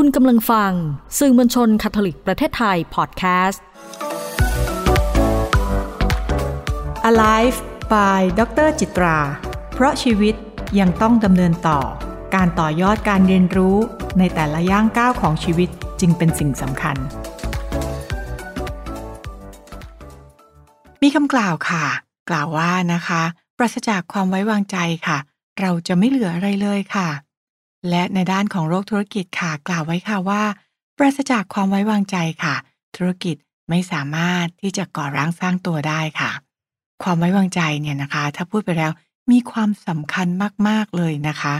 คุณกำลังฟัง สื่อมวลชนคาทอลิกประเทศไทยพอดแคสต์ Alive by ดรจิตรา เพราะชีวิตยังต้องดำเนินต่อ การต่อยอดการเรียนรู้ในแต่ละย่างก้าวของชีวิตจึงเป็นสิ่งสำคัญ มีคำกล่าวค่ะ กล่าวว่านะคะ ปราศจากความไว้วางใจค่ะ เราจะไม่เหลืออะไรเลยค่ะ และในด้านของโลกธุรกิจค่ะกล่าวไว้ค่ะว่า ปราศจากความไว้วางใจค่ะ ธุรกิจไม่สามารถที่จะก่อร่างสร้างตัวได้ค่ะ ความไว้วางใจเนี่ยนะคะ ถ้าพูดไปแล้วมีความสำคัญมากๆเลยนะคะ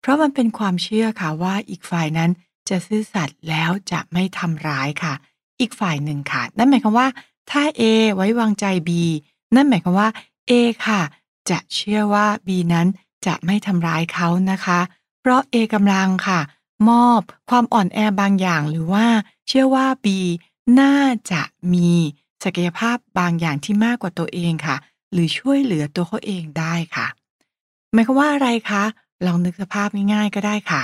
เพราะมันเป็นความเชื่อค่ะว่าอีกฝ่ายนั้นจะซื่อสัตย์แล้วจะไม่ทำร้ายค่ะ อีกฝ่ายหนึ่งค่ะ นั่นหมายความว่า ถ้า A ไว้วางใจ B นั่นหมายความว่า A ค่ะ จะเชื่อว่า B นั้นจะไม่ทำร้ายเขานะคะ เพราะ A กำลังค่ะ มอบความอ่อนแอบางอย่างหรือว่า เชื่อว่า B น่าจะมีศักยภาพบางอย่างที่มากกว่าตัวเองค่ะ หรือช่วยเหลือตัวเขาเองได้ค่ะ หมายความว่าอะไรคะลองนึกสภาพง่ายๆก็ได้ค่ะ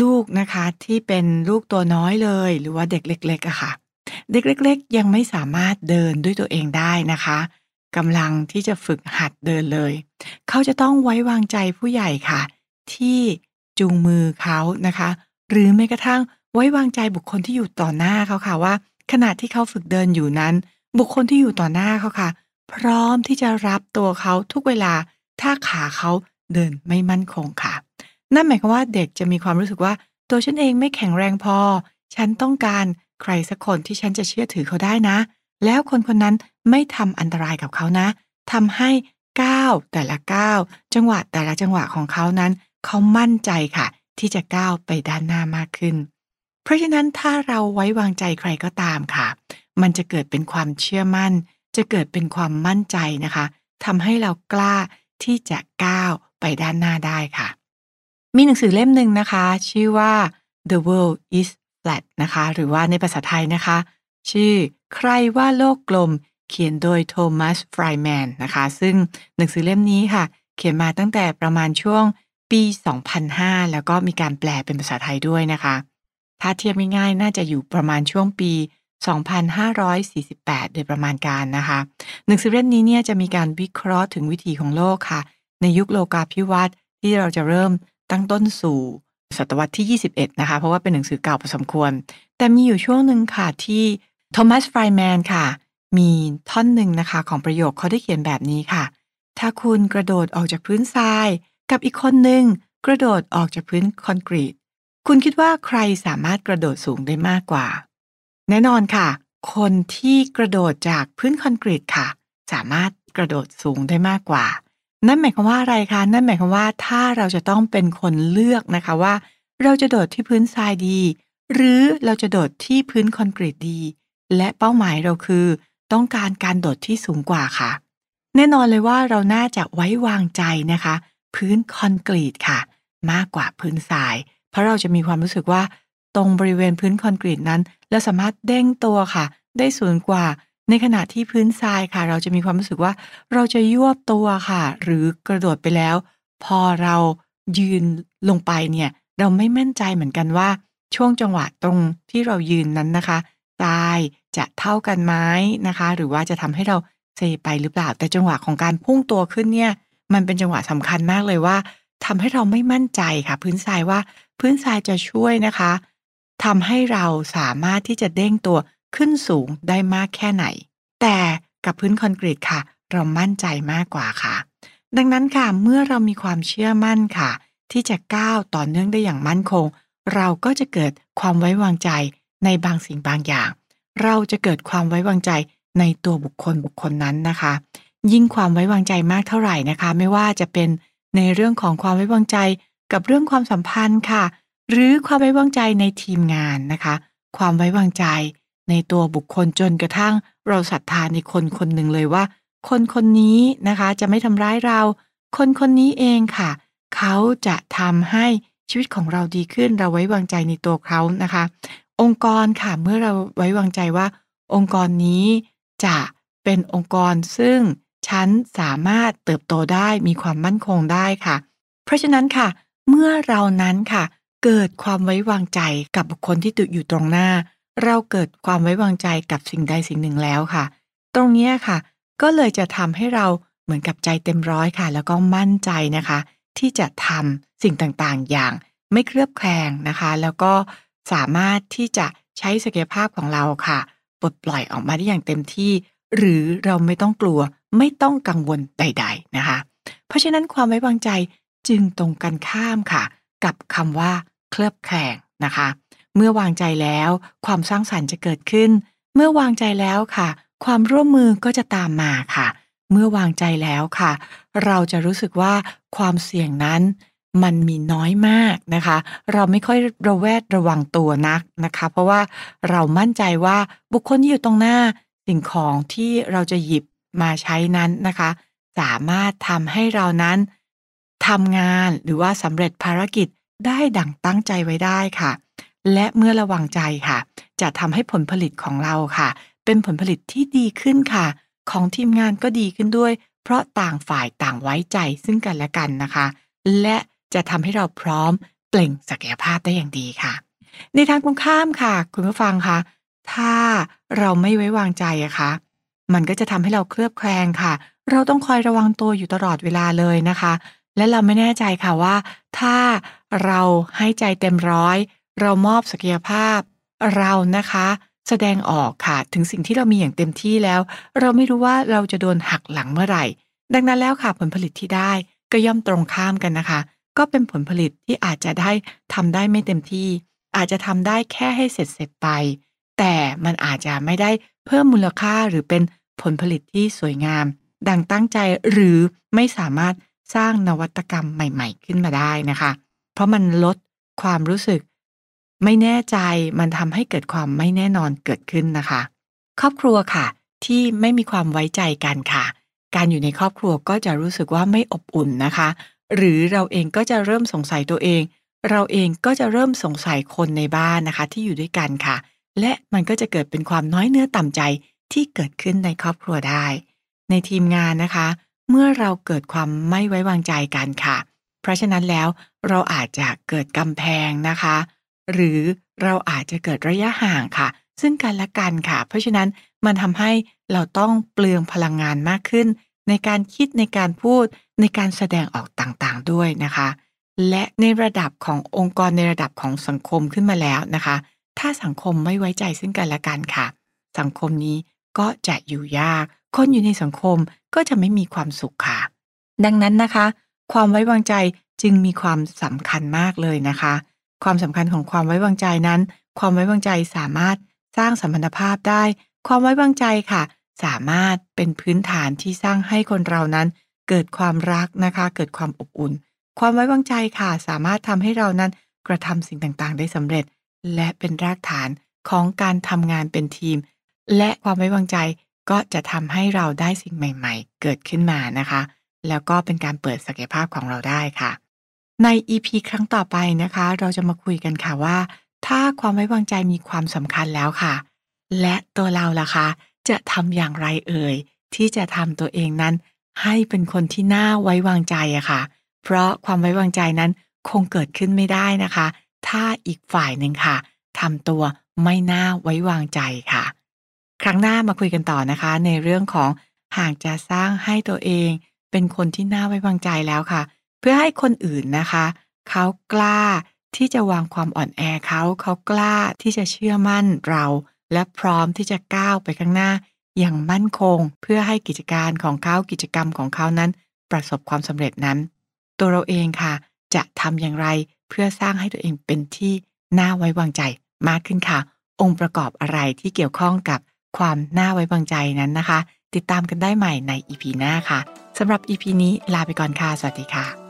ลูกนะคะที่เป็นลูกตัวน้อยเลย หรือว่าเด็กเล็กๆอะค่ะ เด็กเล็ก ๆ ยังไม่สามารถเดินด้วยตัวเองได้นะคะกำลังที่จะฝึกหัดเดินเลย เขาจะต้องไว้วางใจผู้ใหญ่ค่ะ ที่ จูงมือเขานะคะ หรือแม้กระทั่งไว้วางใจบุคคลที่อยู่ต่อหน้าเขาค่ะว่า ขณะที่เขาฝึกเดินอยู่นั้น บุคคลที่อยู่ต่อหน้าเขาค่ะ พร้อมที่จะรับตัวเขาทุกเวลาถ้าขาเขาเดินไม่มั่นคงค่ะ นั่นหมายความว่าเด็กจะมีความรู้สึกว่า ตัวฉันเองไม่แข็งแรงพอ ฉันต้องการใครสักคนที่ฉันจะเชื่อถือเขาได้นะ แล้วคนคนนั้นไม่ทำอันตรายกับเขานะทำให้ก้าวแต่ละก้าวจังหวะแต่ละจังหวะของเขานั้น เขามั่นใจค่ะ ที่จะก้าวไปด้านหน้ามากขึ้น เพราะฉะนั้นถ้าเราไว้วางใจใครก็ตามค่ะ มันจะเกิดเป็นความเชื่อมั่น จะเกิดเป็นความมั่นใจนะคะทำให้เรากล้าที่จะก้าวไปด้านหน้าได้ค่ะ มีหนังสือเล่มหนึ่งนะคะ ชื่อว่า The World is Flat นะคะ หรือว่าในภาษาไทยนะคะ ชื่อใครว่าโลกกลมเขียนโดยโทมัสฟรายแมนนะคะ ซึ่งหนังสือเล่มนี้ค่ะ เขียนมาตั้งแต่ประมาณช่วง ปี 2005 แล้วก็มีการแปลเป็นภาษาไทยด้วยนะคะ ถ้าเทียบง่ายๆ น่าจะอยู่ประมาณช่วงปี 2548 โดยประมาณการนะคะ หนังสือเล่มนี้เนี่ยจะมีการวิเคราะห์ถึงวิถีของโลกค่ะ ในยุคโลกาภิวัตน์ที่เราจะเริ่มตั้งต้นสู่ศตวรรษที่ 21 นะคะ เพราะว่าเป็นหนังสือเก่าพอสมควร แต่มีอยู่ช่วงหนึ่งค่ะที่โทมัสฟรายแมนค่ะ มีท่อนหนึ่งนะคะของประโยคเขาได้เขียนแบบนี้ค่ะ ถ้าคุณกระโดดออกจากพื้นทราย กับอีกคนหนึ่งกระโดดออกจากพื้นคอนกรีต คุณคิดว่าใครสามารถกระโดดสูงได้มากกว่า แน่นอนค่ะ คนที่กระโดดจากพื้นคอนกรีตค่ะ สามารถกระโดดสูงได้มากกว่า นั่นหมายความว่าอะไรคะนั่นหมายความว่าถ้าเราจะต้องเป็นคนเลือกนะคะว่า เราจะโดดที่พื้นทรายดี หรือเราจะโดดที่พื้นคอนกรีตดี และเป้าหมายเราคือ ต้องการการโดดที่สูงกว่าค่ะ แน่นอนเลยว่าเราน่าจะไว้วางใจนะคะ พื้นคอนกรีตค่ะ มากกว่าพื้นทราย เพราะเราจะมีความรู้สึกว่า ตรงบริเวณพื้นคอนกรีตนั้น เราสามารถเด้งตัวค่ะ ได้สูงกว่า ในขณะที่พื้นทรายค่ะ เราจะมีความรู้สึกว่า เราจะยวบตัวค่ะ หรือกระโดดไปแล้ว พอเรายืนลงไปเนี่ยเราไม่มั่นใจเหมือนกันว่า ช่วงจังหวะตรงที่เรายืนนั้นนะคะทรายจะเท่ากันไหมนะคะ หรือว่าจะทำให้เราเซไปหรือเปล่าแต่จังหวะของการพุ่งตัวขึ้นเนี่ย มันเป็นจังหวะสำคัญมากเลยว่าทำให้เราไม่มั่นใจค่ะ พื้นทรายว่าพื้นทรายจะช่วยนะคะทำให้เราสามารถที่จะเด้งตัวขึ้นสูงได้มากแค่ไหน แต่กับพื้นคอนกรีตค่ะ เรามั่นใจมากกว่าค่ะ ดังนั้นค่ะเมื่อเรามีความเชื่อมั่นค่ะ ที่จะก้าวต่อเนื่องได้อย่างมั่นคง เราก็จะเกิดความไว้วางใจในบางสิ่งบางอย่าง เราจะเกิดความไว้วางใจในตัวบุคคลบุคคลนั้นนะคะ ยิ่งความไว้วางใจมากเท่าไหร่นะคะ ไม่ว่าจะเป็นในเรื่องของความไว้วางใจกับเรื่องความสัมพันธ์ค่ะ หรือความไว้วางใจในทีมงานนะคะ ความไว้วางใจในตัวบุคคลจนกระทั่ง เราศรัทธาในคนคนหนึ่งเลยว่า คนคนนี้นะคะจะไม่ทำร้ายเรา คนคนนี้เองค่ะ เขาจะทำให้ชีวิตของเราดีขึ้นเราไว้วางใจในตัวเขานะคะ องค์กรค่ะเมื่อเราไว้วางใจว่า องค์กรนี้จะเป็นองค์กรซึ่ง ฉันสามารถเติบโตได้มีความมั่นคงได้ค่ะ เพราะฉะนั้นค่ะ เมื่อเรานั้นค่ะ เกิดความไว้วางใจกับบุคคลที่ตอยู่ตรงหน้า เราเกิดความไว้วางใจกับสิ่งใดสิ่งหนึ่งแล้วค่ะ ตรงนี้ค่ะ ก็เลยจะทำให้เราเหมือนกับใจเต็มร้อยค่ะ แล้วก็มั่นใจนะคะ ที่จะทำสิ่งต่างๆ อย่างไม่เคลือบแคลงนะคะ แล้วก็สามารถที่จะใช้ศักยภาพของเราค่ะ ปลดปล่อยออกมาได้อย่างเต็มที่ หรือเราไม่ต้องกลัว ไม่ต้องกังวลใด ๆนะคะ เพราะฉะนั้นความไว้วางใจจึงตรงกันข้ามค่ะ กับคำว่า เคลือบแคลงนะคะ เมื่อวางใจแล้ว ความสร้างสรรค์จะเกิดขึ้น เมื่อวางใจแล้วค่ะ ความร่วมมือก็จะตามมาค่ะ เมื่อวางใจแล้วค่ะ เราจะรู้สึกว่าความเสี่ยงนั้นมันมีน้อยมากนะคะ เราไม่ค่อยระแวดระวังตัวนักนะคะ เพราะว่าเรามั่นใจว่าบุคคลที่อยู่ตรงหน้าสิ่งของที่เราจะหยิบ มาใช้นั้นนะคะ สามารถทำให้เรานั้นทำงานหรือว่าสำเร็จภารกิจได้ดั่งตั้งใจไว้ได้ค่ะ และเมื่อระวังใจค่ะ จะทำให้ผลผลิตของเราค่ะ เป็นผลผลิตที่ดีขึ้นค่ะ ของทีมงานก็ดีขึ้นด้วย เพราะต่างฝ่ายต่างไว้ใจซึ่งกันและกันนะคะ และจะทำให้เราพร้อมเปล่งศักยภาพได้อย่างดีค่ะ ในทางตรงข้ามค่ะ คุณผู้ฟังคะถ้าเราไม่ไว้วางใจอะคะ มันก็จะทำให้เราเคลือบแคลงค่ะ เราต้องคอยระวังตัวอยู่ตลอดเวลาเลยนะคะ และเราไม่แน่ใจค่ะว่า ถ้าเราให้ใจเต็มร้อย เรามอบศักยภาพ เรานะคะ แสดงออกค่ะถึงสิ่งที่เรามีอย่างเต็มที่แล้ว เราไม่รู้ว่าเราจะโดนหักหลังเมื่อไหร่ ดังนั้นแล้วค่ะผลผลิตที่ได้ก็ย่อมตรงข้ามกันนะคะ ก็เป็นผลผลิตที่อาจจะได้ทำได้ไม่เต็มที่ อาจจะทำได้แค่ให้เสร็จเสร็จไป แต่มันอาจจะไม่ได้ เพิ่มมูลค่าหรือเป็นผลผลิตที่สวยงาม ดังตั้งใจหรือไม่สามารถสร้างนวัตกรรมใหม่ๆ ขึ้นมาได้นะคะ เพราะมันลดความรู้สึก ไม่แน่ใจมันทำให้เกิดความไม่แน่นอนเกิดขึ้นนะคะ ครอบครัวค่ะ ที่ไม่มีความไว้ใจกันค่ะ การอยู่ในครอบครัวก็จะรู้สึกว่าไม่อบอุ่นนะคะ หรือเราเองก็จะเริ่มสงสัยตัวเอง เราเองก็จะเริ่มสงสัยคนในบ้านนะคะ ที่อยู่ด้วยกันค่ะ และมันก็จะเกิดเป็นความน้อยเนื้อต่ำใจที่เกิดขึ้นในครอบครัวได้ ในทีมงานนะคะ เมื่อเราเกิดความไม่ไว้วางใจกันค่ะ เพราะฉะนั้นแล้วเราอาจจะเกิดกำแพงนะคะ หรือเราอาจจะเกิดระยะห่างค่ะ ซึ่งกันและกันค่ะ เพราะฉะนั้นมันทำให้เราต้องเปลืองพลังงานมากขึ้น ในการคิดในการพูดในการแสดงออกต่างๆด้วยนะคะ และในระดับขององค์กรในระดับของสังคมขึ้นมาแล้วนะคะ ถ้าสังคมไม่ไว้ใจซึ่งกันและกันค่ะ สังคมนี้ก็จะอยู่ยาก คนอยู่ในสังคมก็จะไม่มีความสุขค่ะ ดังนั้นนะคะ ความไว้วางใจจึงมีความสำคัญมากเลยนะคะ ความสำคัญของความไว้วางใจนั้น ความไว้วางใจสามารถสร้างสัมพันธภาพได้ ความไว้วางใจค่ะ สามารถเป็นพื้นฐานที่สร้างให้คนเรานั้น เกิดความรักนะคะ เกิดความอบอุ่น ความไว้วางใจค่ะ สามารถทำให้เรานั้นกระทำสิ่งต่างๆ ได้สำเร็จ และเป็นรากฐานของการทำงานเป็นทีม และความไว้วางใจก็จะทำให้เราได้สิ่งใหม่ ๆ เกิดขึ้นมานะคะ แล้วก็เป็นการเปิดศักยภาพของเราได้ค่ะ ใน EP ครั้งต่อไปนะคะ เราจะมาคุยกันค่ะว่า ถ้าความไว้วางใจมีความสำคัญแล้วค่ะ และตัวเราล่ะคะ จะทำอย่างไรเอ่ยที่จะทำตัวเองนั้น ให้เป็นคนที่น่าไว้วางใจอะค่ะ เพราะความไว้วางใจนั้นคงเกิดขึ้นไม่ได้นะคะ ถ้าอีกฝ่ายหนึ่งค่ะทำตัวไม่น่าไว้วางใจค่ะ ครั้งหน้ามาคุยกันต่อนะคะ ในเรื่องของหากจะสร้างให้ตัวเอง เป็นคนที่น่าไว้วางใจแล้วค่ะ เพื่อให้คนอื่นนะคะ เขากล้าที่จะวางความอ่อนแอเขาเขากล้าที่จะเชื่อมั่นเรา และพร้อมที่จะก้าวไปข้างหน้า อย่างมั่นคง เพื่อให้กิจการของเขากิจกรรมของเขานั้น ประสบความสำเร็จนั้น ตัวเราเองค่ะ จะทำอย่างไรเพื่อสร้างให้ตัวเองเป็นที่น่าไว้วางใจมากขึ้นค่ะ องค์ประกอบอะไรที่เกี่ยวข้องกับความน่าไว้วางใจนั้นนะคะ ติดตามกันได้ใหม่ใน EP หน้าค่ะสำหรับ EP นี้ลาไปก่อนค่ะ สวัสดีค่ะ